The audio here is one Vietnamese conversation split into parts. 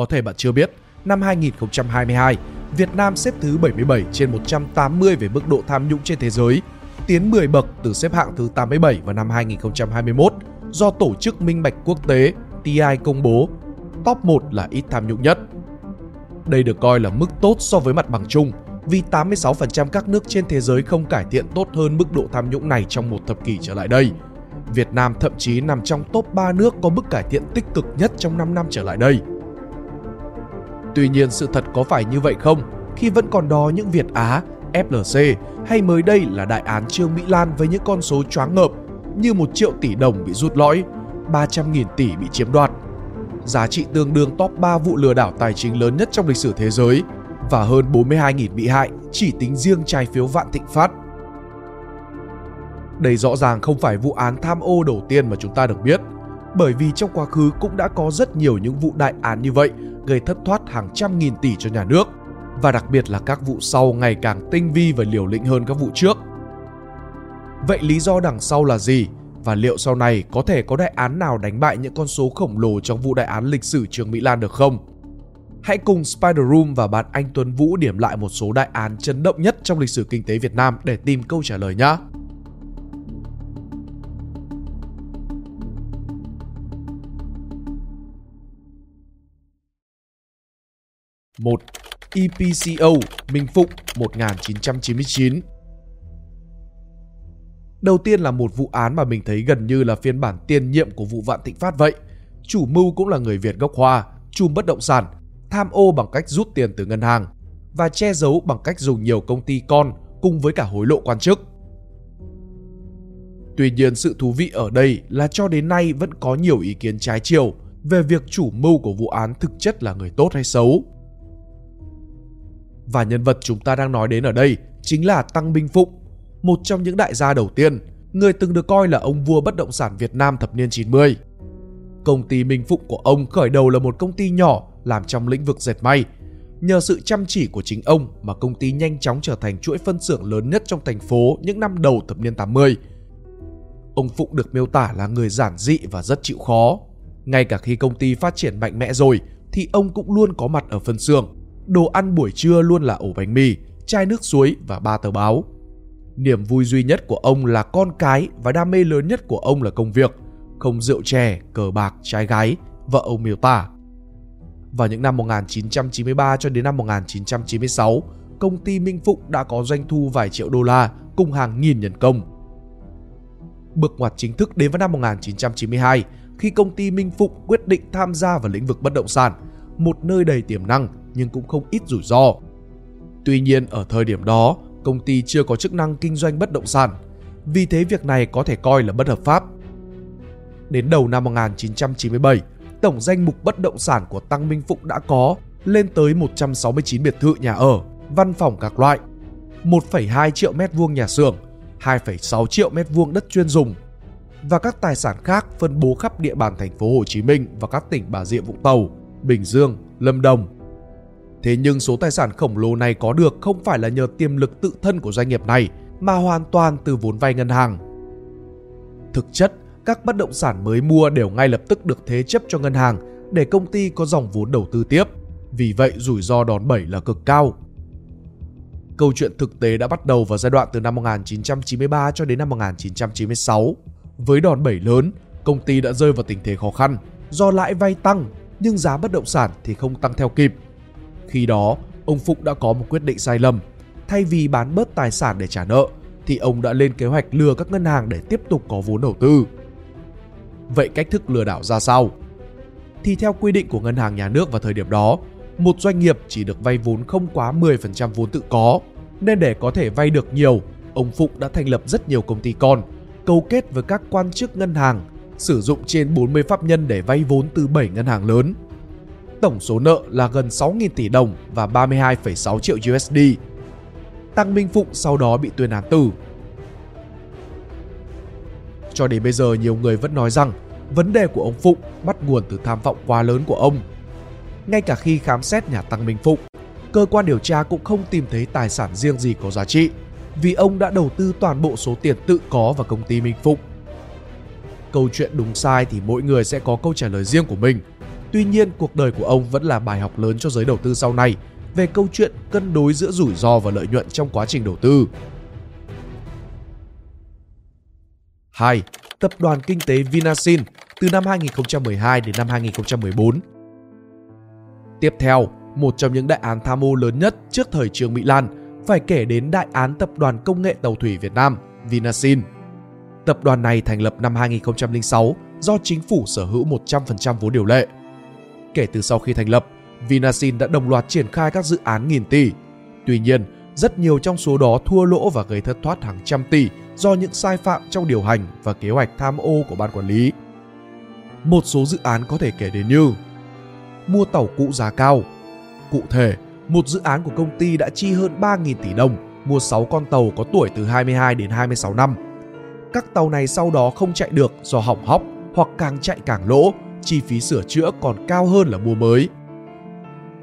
Có thể bạn chưa biết, năm 2022, Việt Nam xếp thứ 77 trên 180 về mức độ tham nhũng trên thế giới, tiến 10 bậc từ xếp hạng thứ 87 vào năm 2021 do Tổ chức Minh bạch Quốc tế TI công bố. Top 1 là ít tham nhũng nhất. Đây được coi là mức tốt so với mặt bằng chung, vì 86% các nước trên thế giới không cải thiện tốt hơn mức độ tham nhũng này trong một thập kỷ trở lại đây. Việt Nam thậm chí nằm trong top 3 nước có mức cải thiện tích cực nhất trong 5 năm trở lại đây. Tuy nhiên sự thật có phải như vậy không khi vẫn còn đó những Việt Á, FLC hay mới đây là đại án Trương Mỹ Lan với những con số choáng ngợp như 1 triệu tỷ đồng bị rút lõi, 300.000 tỷ bị chiếm đoạt. Giá trị tương đương top 3 vụ lừa đảo tài chính lớn nhất trong lịch sử thế giới và hơn 42.000 bị hại chỉ tính riêng trái phiếu Vạn Thịnh Phát. Đây rõ ràng không phải vụ án tham ô đầu tiên mà chúng ta được biết, bởi vì trong quá khứ cũng đã có rất nhiều những vụ đại án như vậy, gây thất thoát hàng trăm nghìn tỷ cho nhà nước và đặc biệt là các vụ sau ngày càng tinh vi và liều lĩnh hơn các vụ trước. Vậy lý do đằng sau là gì? Và liệu sau này có thể có đại án nào đánh bại những con số khổng lồ trong vụ đại án lịch sử Trương Mỹ Lan được không? Hãy cùng Spider Room và bạn Anh Tuấn Vũ điểm lại một số đại án chấn động nhất trong lịch sử kinh tế Việt Nam để tìm câu trả lời nhé. 1. EPCO Minh Phụng 1999 Đầu tiên là một vụ án mà mình thấy gần như là phiên bản tiền nhiệm của vụ Vạn Thịnh Phát vậy. Chủ mưu cũng là người Việt gốc Hoa, chùm bất động sản, tham ô bằng cách rút tiền từ ngân hàng và che giấu bằng cách dùng nhiều công ty con cùng với cả hối lộ quan chức. Tuy nhiên sự thú vị ở đây là cho đến nay vẫn có nhiều ý kiến trái chiều về việc chủ mưu của vụ án thực chất là người tốt hay xấu. Và nhân vật chúng ta đang nói đến ở đây chính là Tăng Minh Phụng, một trong những đại gia đầu tiên, người từng được coi là ông vua bất động sản Việt Nam thập niên 90. Công ty Minh Phụng của ông khởi đầu là một công ty nhỏ làm trong lĩnh vực dệt may. Nhờ sự chăm chỉ của chính ông mà công ty nhanh chóng trở thành chuỗi phân xưởng lớn nhất trong thành phố những năm đầu thập niên 80. Ông Phụng được miêu tả là người giản dị và rất chịu khó. Ngay cả khi công ty phát triển mạnh mẽ rồi thì ông cũng luôn có mặt ở phân xưởng đồ ăn buổi trưa luôn là ổ bánh mì, chai nước suối và ba tờ báo. Niềm vui duy nhất của ông là con cái và đam mê lớn nhất của ông là công việc, không rượu chè, cờ bạc, trai gái, vợ ông miêu tả. Vào những năm 1993 cho đến năm 1996, công ty Minh Phụng đã có doanh thu vài triệu đô la cùng hàng nghìn nhân công. Bước ngoặt chính thức đến vào năm 1992 khi công ty Minh Phụng quyết định tham gia vào lĩnh vực bất động sản, một nơi đầy tiềm năng nhưng cũng không ít rủi ro. Tuy nhiên ở thời điểm đó, công ty chưa có chức năng kinh doanh bất động sản, vì thế việc này có thể coi là bất hợp pháp. Đến đầu năm 1997, tổng danh mục bất động sản của Tăng Minh Phụng đã có lên tới 169 biệt thự nhà ở, văn phòng các loại, 1,2 triệu mét vuông nhà xưởng, 2,6 triệu mét vuông đất chuyên dùng và các tài sản khác phân bố khắp địa bàn thành phố Hồ Chí Minh và các tỉnh Bà Rịa Vũng Tàu, Bình Dương, Lâm Đồng, Thế nhưng số tài sản khổng lồ này có được không phải là nhờ tiềm lực tự thân của doanh nghiệp này mà hoàn toàn từ vốn vay ngân hàng. Thực chất, các bất động sản mới mua đều ngay lập tức được thế chấp cho ngân hàng để công ty có dòng vốn đầu tư tiếp. Vì vậy rủi ro đòn bẩy là cực cao. Câu chuyện thực tế đã bắt đầu vào giai đoạn từ năm 1993 cho đến năm 1996. Với đòn bẩy lớn, công ty đã rơi vào tình thế khó khăn do lãi vay tăng nhưng giá bất động sản thì không tăng theo kịp khi đó, ông Phụng đã có một quyết định sai lầm. Thay vì bán bớt tài sản để trả nợ, thì ông đã lên kế hoạch lừa các ngân hàng để tiếp tục có vốn đầu tư. Vậy cách thức lừa đảo ra sao? Thì theo quy định của ngân hàng nhà nước vào thời điểm đó, một doanh nghiệp chỉ được vay vốn không quá 10% vốn tự có. Nên để có thể vay được nhiều, ông Phụng đã thành lập rất nhiều công ty con, câu kết với các quan chức ngân hàng, sử dụng trên 40 pháp nhân để vay vốn từ 7 ngân hàng lớn tổng số nợ là gần 6.000 tỷ đồng và 32,6 triệu USD. Tăng Minh Phụng sau đó bị tuyên án tử. Cho đến bây giờ nhiều người vẫn nói rằng vấn đề của ông Phụng bắt nguồn từ tham vọng quá lớn của ông. Ngay cả khi khám xét nhà Tăng Minh Phụng, cơ quan điều tra cũng không tìm thấy tài sản riêng gì có giá trị vì ông đã đầu tư toàn bộ số tiền tự có vào công ty Minh Phụng. Câu chuyện đúng sai thì mỗi người sẽ có câu trả lời riêng của mình Tuy nhiên, cuộc đời của ông vẫn là bài học lớn cho giới đầu tư sau này về câu chuyện cân đối giữa rủi ro và lợi nhuận trong quá trình đầu tư. 2. Tập đoàn Kinh tế Vinasin từ năm 2012 đến năm 2014 Tiếp theo, một trong những đại án tham ô lớn nhất trước thời Trương Mỹ Lan phải kể đến đại án Tập đoàn Công nghệ Tàu thủy Việt Nam, Vinasin. Tập đoàn này thành lập năm 2006 do chính phủ sở hữu 100% vốn điều lệ. Kể từ sau khi thành lập, Vinasin đã đồng loạt triển khai các dự án nghìn tỷ. Tuy nhiên, rất nhiều trong số đó thua lỗ và gây thất thoát hàng trăm tỷ do những sai phạm trong điều hành và kế hoạch tham ô của ban quản lý. Một số dự án có thể kể đến như mua tàu cũ giá cao. Cụ thể, một dự án của công ty đã chi hơn 3.000 tỷ đồng mua 6 con tàu có tuổi từ 22 đến 26 năm. Các tàu này sau đó không chạy được do hỏng hóc hoặc càng chạy càng lỗ, chi phí sửa chữa còn cao hơn là mua mới.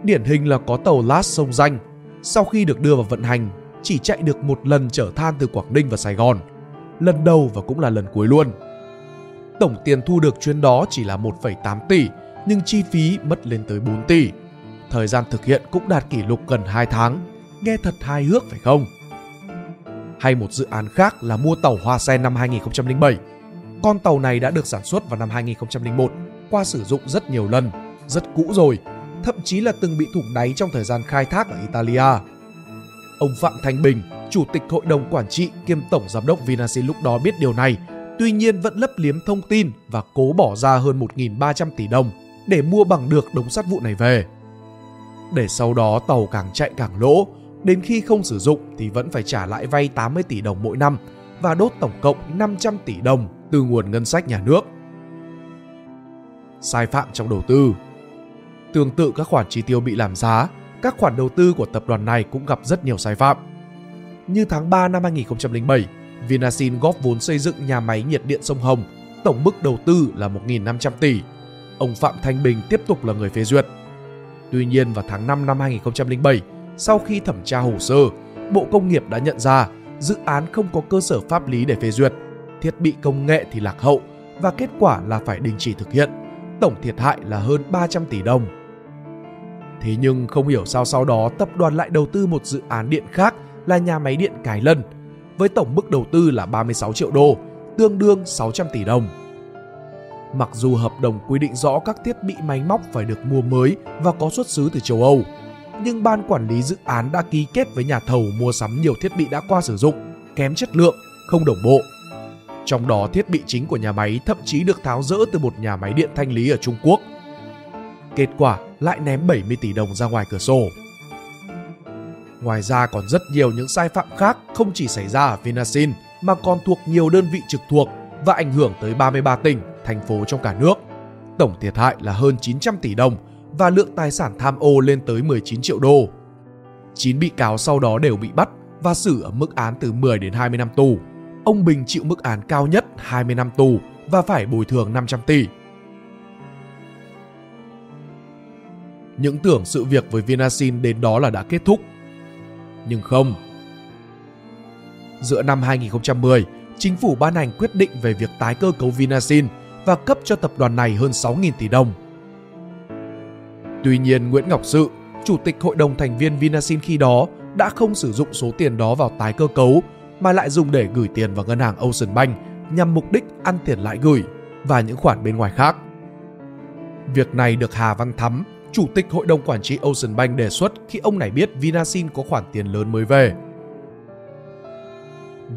Điển hình là có tàu Last sông Danh, sau khi được đưa vào vận hành, chỉ chạy được một lần chở than từ Quảng Ninh và Sài Gòn. Lần đầu và cũng là lần cuối luôn. Tổng tiền thu được chuyến đó chỉ là 1,8 tỷ, nhưng chi phí mất lên tới 4 tỷ. Thời gian thực hiện cũng đạt kỷ lục gần 2 tháng. Nghe thật hài hước phải không? Hay một dự án khác là mua tàu Hoa Sen năm 2007. Con tàu này đã được sản xuất vào năm 2001, qua sử dụng rất nhiều lần, rất cũ rồi, thậm chí là từng bị thủng đáy trong thời gian khai thác ở Italia. Ông Phạm Thanh Bình, chủ tịch hội đồng quản trị kiêm tổng giám đốc Vinasin lúc đó biết điều này, tuy nhiên vẫn lấp liếm thông tin và cố bỏ ra hơn 1.300 tỷ đồng để mua bằng được đống sắt vụ này về. Để sau đó tàu càng chạy càng lỗ, đến khi không sử dụng thì vẫn phải trả lại vay 80 tỷ đồng mỗi năm và đốt tổng cộng 500 tỷ đồng từ nguồn ngân sách nhà nước. Sai phạm trong đầu tư Tương tự các khoản chi tiêu bị làm giá, các khoản đầu tư của tập đoàn này cũng gặp rất nhiều sai phạm. Như tháng 3 năm 2007, Vinasin góp vốn xây dựng nhà máy nhiệt điện sông Hồng, tổng mức đầu tư là 1.500 tỷ. Ông Phạm Thanh Bình tiếp tục là người phê duyệt. Tuy nhiên vào tháng 5 năm 2007, sau khi thẩm tra hồ sơ, Bộ Công nghiệp đã nhận ra dự án không có cơ sở pháp lý để phê duyệt, thiết bị công nghệ thì lạc hậu và kết quả là phải đình chỉ thực hiện. Tổng thiệt hại là hơn 300 tỷ đồng. Thế nhưng không hiểu sao sau đó tập đoàn lại đầu tư một dự án điện khác là nhà máy điện Cái Lân với tổng mức đầu tư là 36 triệu đô, tương đương 600 tỷ đồng. Mặc dù hợp đồng quy định rõ các thiết bị máy móc phải được mua mới và có xuất xứ từ châu Âu, nhưng ban quản lý dự án đã ký kết với nhà thầu mua sắm nhiều thiết bị đã qua sử dụng, kém chất lượng, không đồng bộ. Trong đó thiết bị chính của nhà máy thậm chí được tháo rỡ từ một nhà máy điện thanh lý ở Trung Quốc. Kết quả lại ném 70 tỷ đồng ra ngoài cửa sổ. Ngoài ra còn rất nhiều những sai phạm khác không chỉ xảy ra ở Vinasin mà còn thuộc nhiều đơn vị trực thuộc và ảnh hưởng tới 33 tỉnh, thành phố trong cả nước. Tổng thiệt hại là hơn 900 tỷ đồng và lượng tài sản tham ô lên tới 19 triệu đô. 9 bị cáo sau đó đều bị bắt và xử ở mức án từ 10 đến 20 năm tù. Ông Bình chịu mức án cao nhất 20 năm tù và phải bồi thường 500 tỷ. Những tưởng sự việc với Vinasin đến đó là đã kết thúc. Nhưng không. Giữa năm 2010, chính phủ ban hành quyết định về việc tái cơ cấu Vinasin và cấp cho tập đoàn này hơn 6.000 tỷ đồng. Tuy nhiên, Nguyễn Ngọc Sự, chủ tịch hội đồng thành viên Vinasin khi đó đã không sử dụng số tiền đó vào tái cơ cấu mà lại dùng để gửi tiền vào ngân hàng Ocean Bank nhằm mục đích ăn tiền lãi gửi và những khoản bên ngoài khác. Việc này được Hà Văn Thắm, chủ tịch hội đồng quản trị Ocean Bank đề xuất khi ông này biết Vinasin có khoản tiền lớn mới về.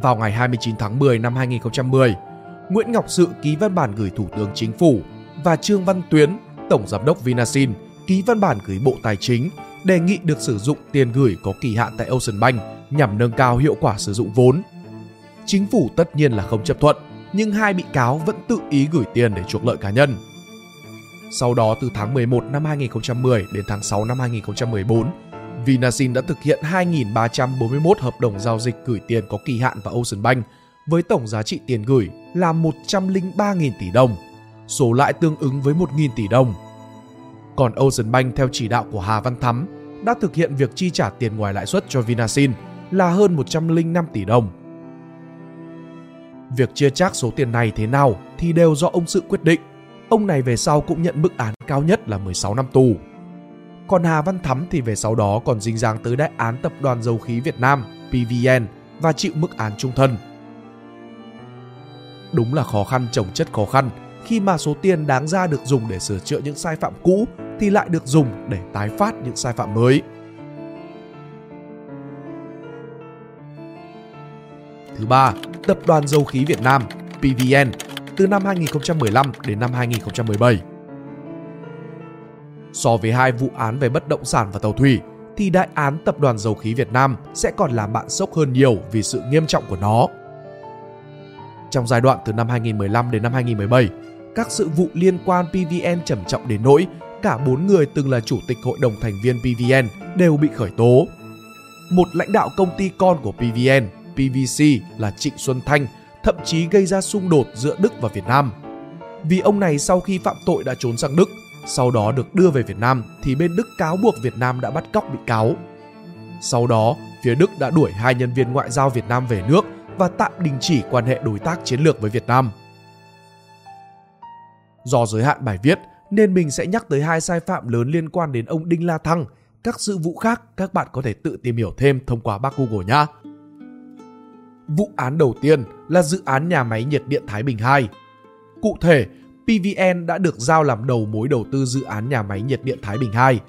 Vào ngày 29 tháng 10 năm 2010, Nguyễn Ngọc Sự ký văn bản gửi Thủ tướng Chính phủ và Trương Văn Tuyến, Tổng Giám đốc Vinasin, ký văn bản gửi Bộ Tài chính đề nghị được sử dụng tiền gửi có kỳ hạn tại Ocean Bank nhằm nâng cao hiệu quả sử dụng vốn. Chính phủ tất nhiên là không chấp thuận, nhưng hai bị cáo vẫn tự ý gửi tiền để chuộc lợi cá nhân. Sau đó từ tháng 11 năm 2010 đến tháng 6 năm 2014, Vinasin đã thực hiện 2.341 hợp đồng giao dịch gửi tiền có kỳ hạn vào Ocean Bank với tổng giá trị tiền gửi là 103.000 tỷ đồng, số lãi tương ứng với 1.000 tỷ đồng. Còn Ocean Bank theo chỉ đạo của Hà Văn Thắm đã thực hiện việc chi trả tiền ngoài lãi suất cho Vinasin là hơn 105 tỷ đồng. Việc chia chác số tiền này thế nào thì đều do ông sự quyết định. Ông này về sau cũng nhận mức án cao nhất là 16 năm tù. Còn Hà Văn Thắm thì về sau đó còn dính dáng tới đại án tập đoàn dầu khí Việt Nam PVN và chịu mức án trung thân. Đúng là khó khăn chồng chất khó khăn, khi mà số tiền đáng ra được dùng để sửa chữa những sai phạm cũ thì lại được dùng để tái phát những sai phạm mới. Thứ ba, Tập đoàn Dầu khí Việt Nam PVN từ năm 2015 đến năm 2017. So với hai vụ án về bất động sản và tàu thủy, thì đại án Tập đoàn Dầu khí Việt Nam sẽ còn làm bạn sốc hơn nhiều vì sự nghiêm trọng của nó. Trong giai đoạn từ năm 2015 đến năm 2017, các sự vụ liên quan PVN trầm trọng đến nỗi cả bốn người từng là chủ tịch hội đồng thành viên PVN đều bị khởi tố. Một lãnh đạo công ty con của PVN, PVC là Trịnh Xuân Thanh, thậm chí gây ra xung đột giữa Đức và Việt Nam. Vì ông này sau khi phạm tội đã trốn sang Đức, sau đó được đưa về Việt Nam thì bên Đức cáo buộc Việt Nam đã bắt cóc bị cáo. Sau đó, phía Đức đã đuổi hai nhân viên ngoại giao Việt Nam về nước và tạm đình chỉ quan hệ đối tác chiến lược với Việt Nam. Do giới hạn bài viết nên mình sẽ nhắc tới hai sai phạm lớn liên quan đến ông Đinh La Thăng. Các sự vụ khác các bạn có thể tự tìm hiểu thêm thông qua bác Google nhé. Vụ án đầu tiên là dự án nhà máy nhiệt điện Thái Bình 2. Cụ thể, PVN đã được giao làm đầu mối đầu tư dự án nhà máy nhiệt điện Thái Bình 2,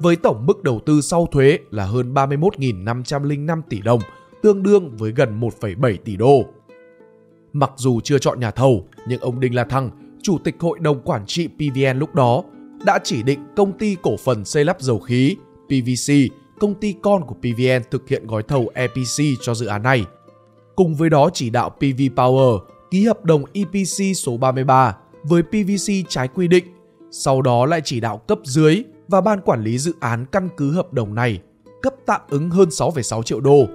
với tổng mức đầu tư sau thuế là hơn 31.505 tỷ đồng, tương đương với gần 1,7 tỷ đô. Mặc dù chưa chọn nhà thầu, nhưng ông Đinh La Thăng, chủ tịch hội đồng quản trị PVN lúc đó, đã chỉ định công ty cổ phần xây lắp dầu khí PVC, công ty con của PVN thực hiện gói thầu EPC cho dự án này. Cùng với đó chỉ đạo PV Power ký hợp đồng EPC số 33 với PVC trái quy định, sau đó lại chỉ đạo cấp dưới và ban quản lý dự án căn cứ hợp đồng này cấp tạm ứng hơn 6,6 triệu đô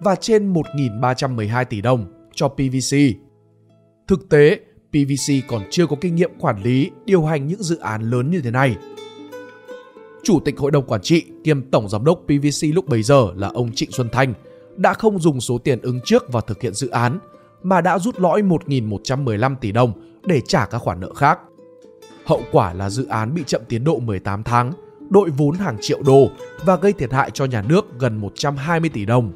và trên 1.312 tỷ đồng cho PVC. Thực tế, PVC còn chưa có kinh nghiệm quản lý, điều hành những dự án lớn như thế này. Chủ tịch hội đồng quản trị kiêm tổng giám đốc PVC lúc bấy giờ là ông Trịnh Xuân Thanh đã không dùng số tiền ứng trước vào thực hiện dự án mà đã rút lõi 1.115 tỷ đồng để trả các khoản nợ khác. Hậu quả là dự án bị chậm tiến độ 18 tháng, đội vốn hàng triệu đô và gây thiệt hại cho nhà nước gần 120 tỷ đồng.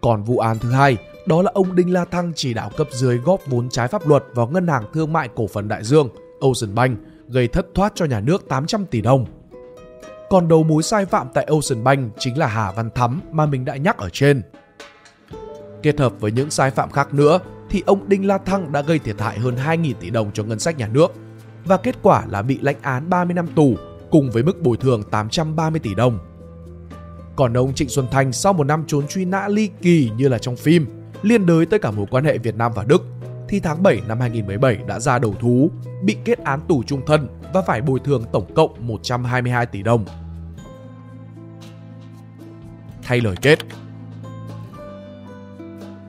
Còn vụ án thứ hai, đó là ông Đinh La Thăng chỉ đạo cấp dưới góp vốn trái pháp luật vào ngân hàng thương mại cổ phần Đại Dương, Ocean Bank, gây thất thoát cho nhà nước 800 tỷ đồng. Còn đầu mối sai phạm tại Ocean Bank chính là Hà Văn Thắm mà mình đã nhắc ở trên. Kết hợp với những sai phạm khác nữa thì ông Đinh La Thăng đã gây thiệt hại hơn 2.000 tỷ đồng cho ngân sách nhà nước và kết quả là bị lãnh án 30 năm tù cùng với mức bồi thường 830 tỷ đồng. Còn ông Trịnh Xuân Thanh sau một năm trốn truy nã ly kỳ như là trong phim, liên đới tới cả mối quan hệ Việt Nam và Đức, thì tháng 7 năm 2017 đã ra đầu thú, bị kết án tù trung thân và phải bồi thường tổng cộng 122 tỷ đồng. Thay lời kết,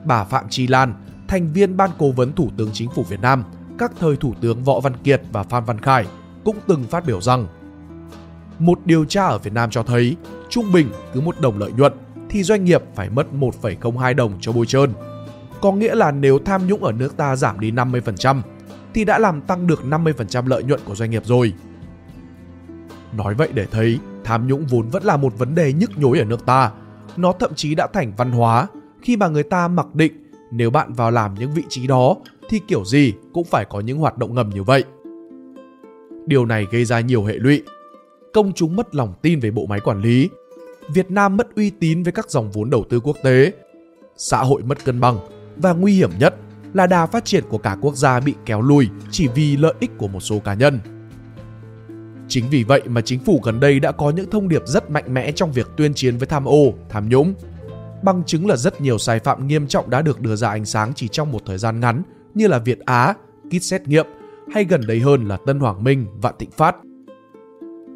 bà Phạm Chi Lan, thành viên ban cố vấn Thủ tướng Chính phủ Việt Nam, các thời Thủ tướng Võ Văn Kiệt và Phan Văn Khải cũng từng phát biểu rằng một điều tra ở Việt Nam cho thấy trung bình cứ một đồng lợi nhuận thì doanh nghiệp phải mất 1,02 đồng cho bôi trơn. Có nghĩa là nếu tham nhũng ở nước ta giảm đi 50% thì đã làm tăng được 50% lợi nhuận của doanh nghiệp rồi. Nói vậy để thấy tham nhũng vốn vẫn là một vấn đề nhức nhối ở nước ta. Nó thậm chí đã thành văn hóa khi mà người ta mặc định nếu bạn vào làm những vị trí đó thì kiểu gì cũng phải có những hoạt động ngầm như vậy. Điều này gây ra nhiều hệ lụy. Công chúng mất lòng tin về bộ máy quản lý, Việt Nam mất uy tín với các dòng vốn đầu tư quốc tế, xã hội mất cân bằng và nguy hiểm nhất là đà phát triển của cả quốc gia bị kéo lùi chỉ vì lợi ích của một số cá nhân. Chính vì vậy mà chính phủ gần đây đã có những thông điệp rất mạnh mẽ trong việc tuyên chiến với tham ô, tham nhũng. Bằng chứng là rất nhiều sai phạm nghiêm trọng đã được đưa ra ánh sáng chỉ trong một thời gian ngắn như là Việt Á, kit xét nghiệm hay gần đây hơn là Tân Hoàng Minh, Vạn Thịnh Phát.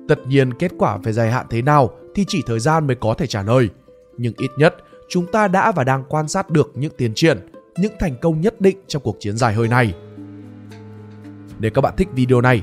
Tất nhiên kết quả về dài hạn thế nào thì chỉ thời gian mới có thể trả lời. Nhưng ít nhất chúng ta đã và đang quan sát được những tiến triển, những thành công nhất định trong cuộc chiến dài hơi này. Nếu các bạn thích video này,